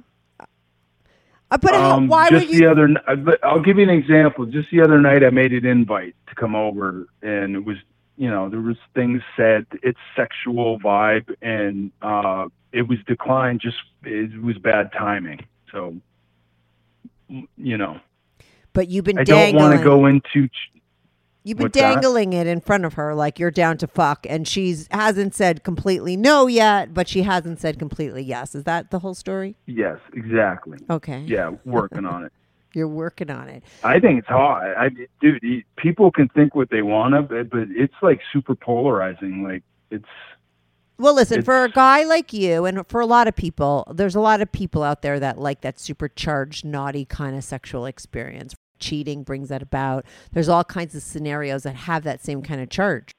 Uh, but how, Um, why just would the other, uh, I'll give you an example. Just the other night, I made an invite to come over, and it was, you know, there was things said. It's sexual vibe, and uh, it was declined. Just it was bad timing. So, you know, But you've been I don't want to go into. ch- You've been What's that? dangling it in front of her like you're down to fuck, and she's hasn't said completely no yet, but she hasn't said completely yes. Is that the whole story? Yes, exactly. Okay. Yeah, working on it. You're working on it. I think it's hard. I, dude, people can think what they want to, but, but it's like super polarizing. Like it's Well, listen, It's- for a guy like you, and for a lot of people, there's a lot of people out there that like that supercharged, naughty kind of sexual experience. Cheating brings that about. There's all kinds of scenarios that have that same kind of charge.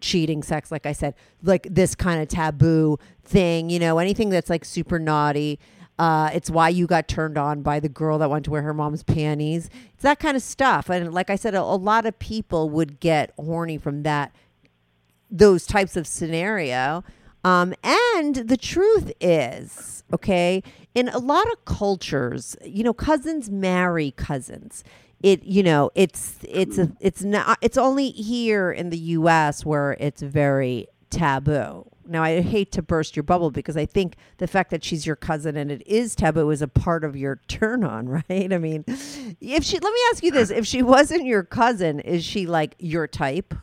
Cheating, sex, like I said, like this kind of taboo thing, you know, anything that's like super naughty. Uh, it's why you got turned on by the girl that wanted to wear her mom's panties. It's that kind of stuff. And like I said, a, a lot of people would get horny from that those types of scenario. Um, and the truth is, okay, in a lot of cultures, you know, cousins marry cousins. It, you know, it's it's a, it's not it's only here in the U.S. where it's very taboo. Now, I hate to burst your bubble because I think the fact that she's your cousin and it is taboo is a part of your turn on, right? I mean, if she, let me ask you this: if she wasn't your cousin, is she like your type?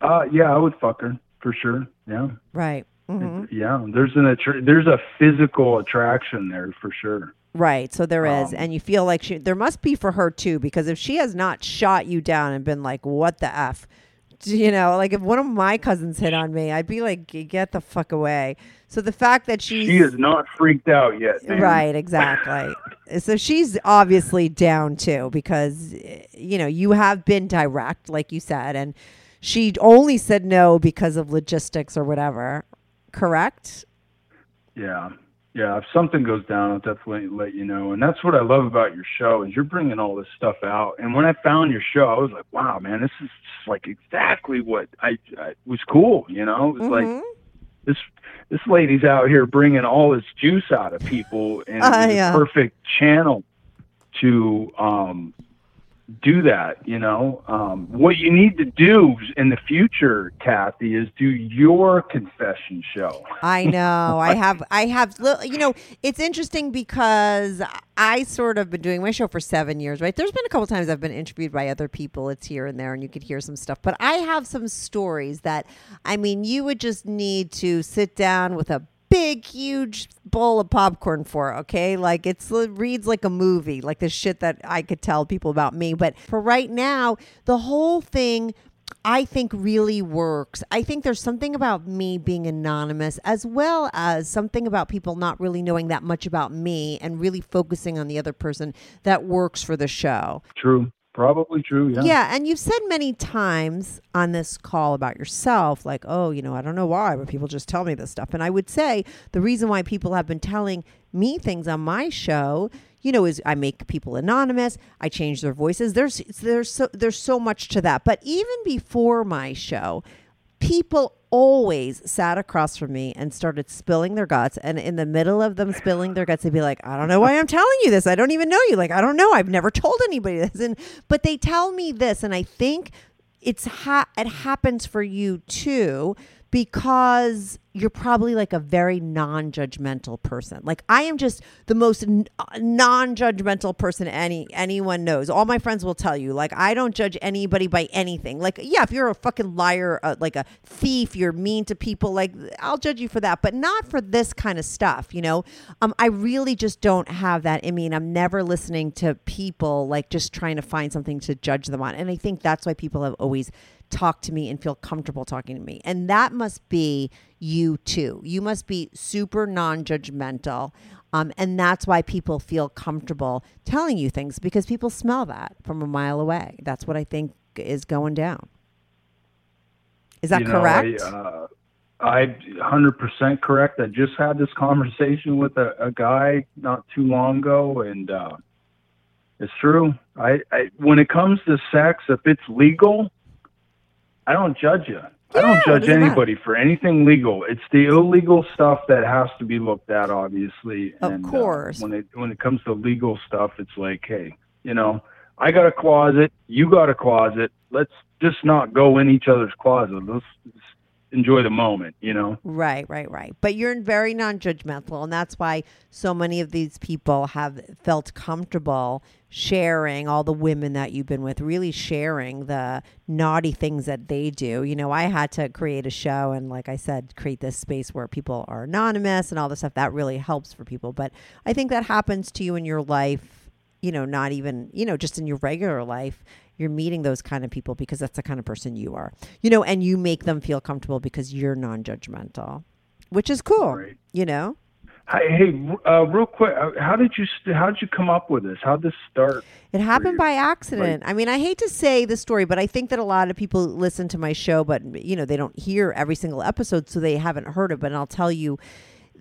uh yeah, I would fuck her for sure. Yeah. Right. hmm Yeah, there's an attra- there's a physical attraction there for sure. Right. So there is, Um, and you feel like she there must be for her too, because if she has not shot you down and been like, "What the f," you know, like if one of my cousins hit on me, I'd be like, "Get the fuck away." So the fact that she's She is not freaked out yet. Man. right, exactly. so she's obviously down too, because you know you have been direct, like you said, and she only said no because of logistics or whatever. Correct. Yeah. Yeah, if something goes down, I'll definitely let you know. And that's what I love about your show is you're bringing all this stuff out. And when I found your show, I was like, wow, man, this is just like exactly what I, I was cool. You know, it was Mhm. like this this lady's out here bringing all this juice out of people, and Uh, yeah. a perfect channel to um, do that. You know, um, what you need to do in the future, Kathy, is do your confession show. I know. I have. I have. You know, it's interesting because I sort of been doing my show for seven years, right? There's been a couple times I've been interviewed by other people. It's here and there, and you could hear some stuff. But I have some stories that, I mean, you would just need to sit down with a big, huge bowl of popcorn for. Okay, like it's it reads like a movie, like the shit that I could tell people about me. But for right now, the whole thing. I think really works. I think there's something about me being anonymous as well as something about people not really knowing that much about me and really focusing on the other person that works for the show. True, probably true. Yeah. Yeah, and you've said many times on this call about yourself, like, oh, you know, I don't know why, but people just tell me this stuff. And I would say the reason why people have been telling me things on my show, you know, is I make people anonymous, I change their voices. There's there's so there's so much to that. But even before my show, people always sat across from me and started spilling their guts. And in the middle of them spilling their guts they'd be like i don't know why i'm telling you this. I don't even know you. Like i don't know. I've never told anybody this. And but they tell me this and i think it's ha- it happens for you too because you're probably like a very non-judgmental person. Like I am just the most n- non-judgmental person any anyone knows. All my friends will tell you. Like I don't judge anybody by anything. Like yeah, if you're a fucking liar, uh, like a thief, you're mean to people. Like I'll judge you for that, but not for this kind of stuff. You know, um, I really just don't have that. I mean, I'm never listening to people like just trying to find something to judge them on, and I think that's why people have always talk to me and feel comfortable talking to me. And that must be you too. You must be super non judgmental. Um, and that's why people feel comfortable telling you things because people smell that from a mile away. That's what I think is going down. Is that You know, correct? I, uh, I 100% correct. I just had this conversation with a, a guy not too long ago, and uh, it's true. I, I when it comes to sex, if it's legal, I don't judge you. I don't judge anybody for anything legal. It's the illegal stuff that has to be looked at, obviously. Of and, uh, course. when it when it comes to legal stuff, it's like, hey, you know, I got a closet, you got a closet. Let's just not go in each other's closet. Let's enjoy the moment, you know. Right, right, right. But you're very non judgmental. And that's why so many of these people have felt comfortable sharing all the women that you've been with, really sharing the naughty things that they do. You know, I had to create a show and, like I said, create this space where people are anonymous and all this stuff. That really helps for people. But I think that happens to you in your life, you know, not even, you know, just in your regular life you're meeting those kind of people because that's the kind of person you are you know and you make them feel comfortable because you're non-judgmental which is cool Right. you know Hey, uh, real quick, uh, how did you how did you come up with this? How did this start? it happened by accident i mean i hate to say the story but i think that a lot of people listen to my show but you know they don't hear every single episode so they haven't heard it but i'll tell you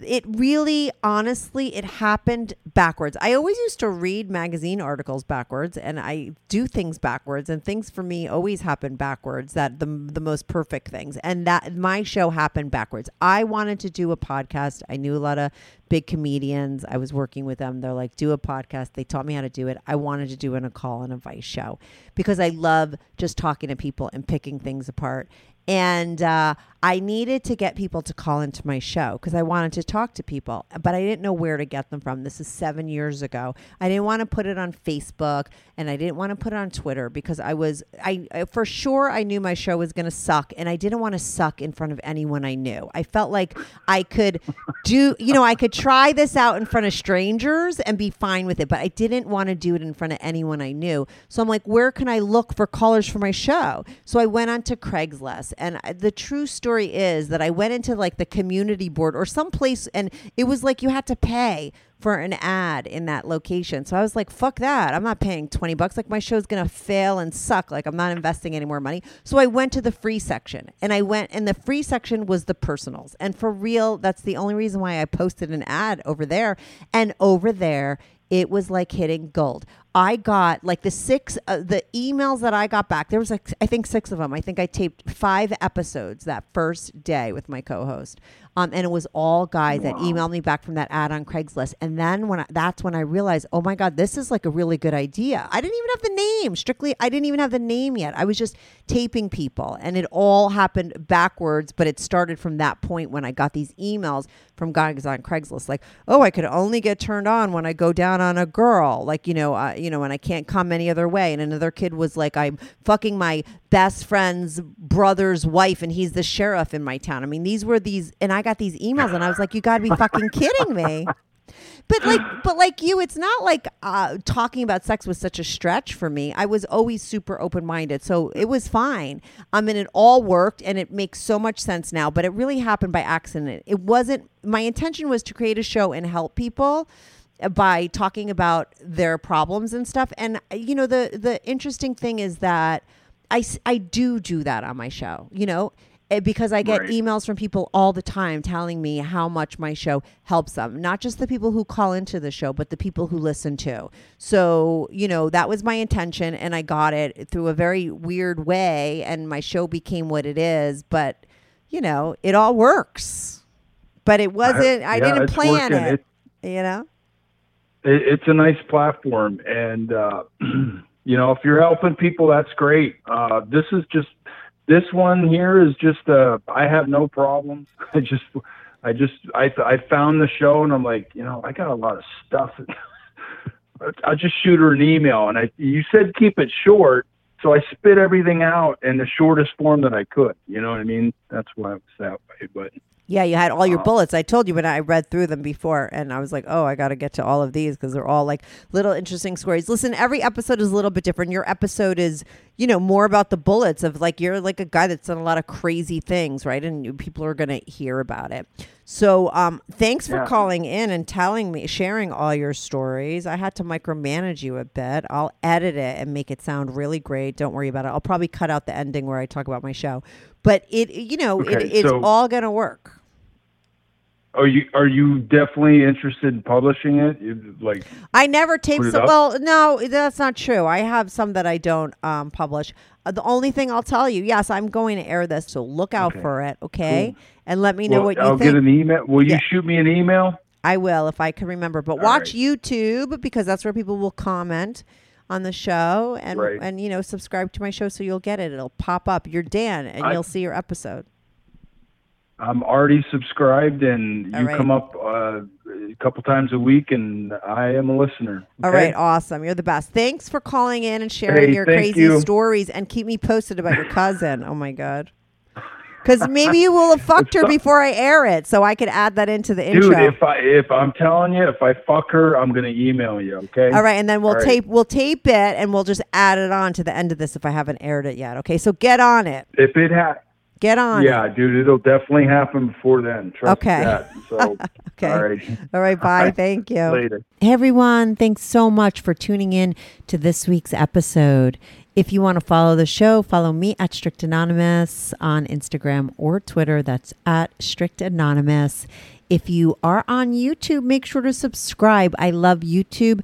it really honestly it happened backwards. I always used to read magazine articles backwards and i do things backwards and things for me always happen backwards that the, the most perfect things and that my show happened backwards. I wanted to do a podcast. I knew a lot of big comedians. I was working with them. They're like do a podcast. They taught me how to do it. I wanted to do in a call and advice show because i love just talking to people and picking things apart and uh, I needed to get people to call into my show because I wanted to talk to people, but I didn't know where to get them from. This is seven years ago. I didn't want to put it on Facebook and I didn't want to put it on Twitter because I was, I, I for sure I knew my show was going to suck and I didn't want to suck in front of anyone I knew. I felt like I could do, you know, I could try this out in front of strangers and be fine with it, but I didn't want to do it in front of anyone I knew. So I'm like, where can I look for callers for my show? So I went on to Craigslist. And I- the true story is that I went into like the community board or someplace and it was like you had to pay for an ad in that location. So I was like, fuck that. I'm not paying 20 bucks. Like my show's going to fail and suck. Like I'm not investing any more money. So I went to the free section and I went and the free section was the personals. And for real, that's the only reason why I posted an ad over there. And over there, it was like hitting gold. I got like the six, uh, the emails that I got back. There was like I think six of them. I think I taped five episodes that first day with my co-host. Um, and it was all guys that emailed me back from that ad on Craigslist. And then when I, that's when I realized, oh my God, this is like a really good idea. I didn't even have the name. Strictly, I didn't even have the name yet. I was just taping people, and it all happened backwards. But it started from that point when I got these emails from guys on Craigslist, like, oh, I could only get turned on when I go down on a girl, like you know, uh, you know, and I can't come any other way. And another kid was like, I'm fucking my best friend's brother's wife, and he's the sheriff in my town. I mean, these were these, and I got these emails, and I was like, you got to be fucking kidding me. But like, but like you, it's not like uh, talking about sex was such a stretch for me. I was always super open minded, so it was fine. I mean, it all worked, and it makes so much sense now. But it really happened by accident. It wasn't. My intention was to create a show and help people by talking about their problems and stuff. And you know, the the interesting thing is that I I do do that on my show. You know. eh, Because I get Right. emails from people all the time telling me how much my show helps them. Not just the people who call into the show, but the people who listen to. So, you know, that was my intention and I got it through a very weird way and my show became what it is. But, you know, it all works. But it wasn't, I Yeah, didn't plan working. it, you know? it, it's a nice platform and uh you know if you're helping people that's great. Uh this is just this one here is just uh i have no problems. I just i just i i found the show and i'm like you know i got a lot of stuff. I'll just shoot her an email and i you said keep it short so i spit everything out in the shortest form that i could. You know what i mean? That's why it was that way but Yeah, you had all your Uh, bullets. I told you, when I read through them before, and I was like, "Oh, I got to get to all of these because they're all like little interesting stories." Listen, every episode is a little bit different. Your episode is, you know, more about the bullets of like you're like a guy that's done a lot of crazy things, right? And people are gonna hear about it. So, um, thanks for Yeah. calling in and telling me, sharing all your stories. I had to micromanage you a bit. I'll edit it and make it sound really great. Don't worry about it. I'll probably cut out the ending where I talk about my show, but it, you know, it, it's so- all gonna work. Are you are you definitely interested in publishing it You- like I never tape. Some, well, no, that's not true. I have some that I don't um, publish. Uh, the only thing I'll tell you, yes, I'm going to air this, so look out Okay. for it, okay? And let me know Well, what you I'll think. get an email. Will you Yeah. shoot me an email? I will if I can remember. But All watch right. YouTube because that's where people will comment on the show and Right. and you know subscribe to my show so you'll get it. It'll pop up. You're Dan, and I- you'll see your episode. I'm already subscribed, and All you right. come up uh, a couple times a week, and I am a listener. All okay? right, awesome. You're the best. Thanks for calling in and sharing Hey, your crazy you. stories and keep me posted about your cousin. oh my god. Because maybe you will have fucked her before I air it, so I could add that into the intro. Dude, if I if I'm telling you, if I fuck her, I'm gonna email you. Okay. All right, and then we'll All right. tape we'll tape it and we'll just add it on to the end of this if I haven't aired it yet. Okay, so get on it. If it ha- Get on. yeah, dude, it'll definitely happen before then. Trust Okay. that. So, Okay. all right. All right. Bye. Thank you. Later. Hey everyone, thanks so much for tuning in to this week's episode. If you want to follow the show, follow me at Strict Anonymous on Instagram or Twitter. That's at Strict Anonymous. If you are on YouTube, make sure to subscribe. I love YouTube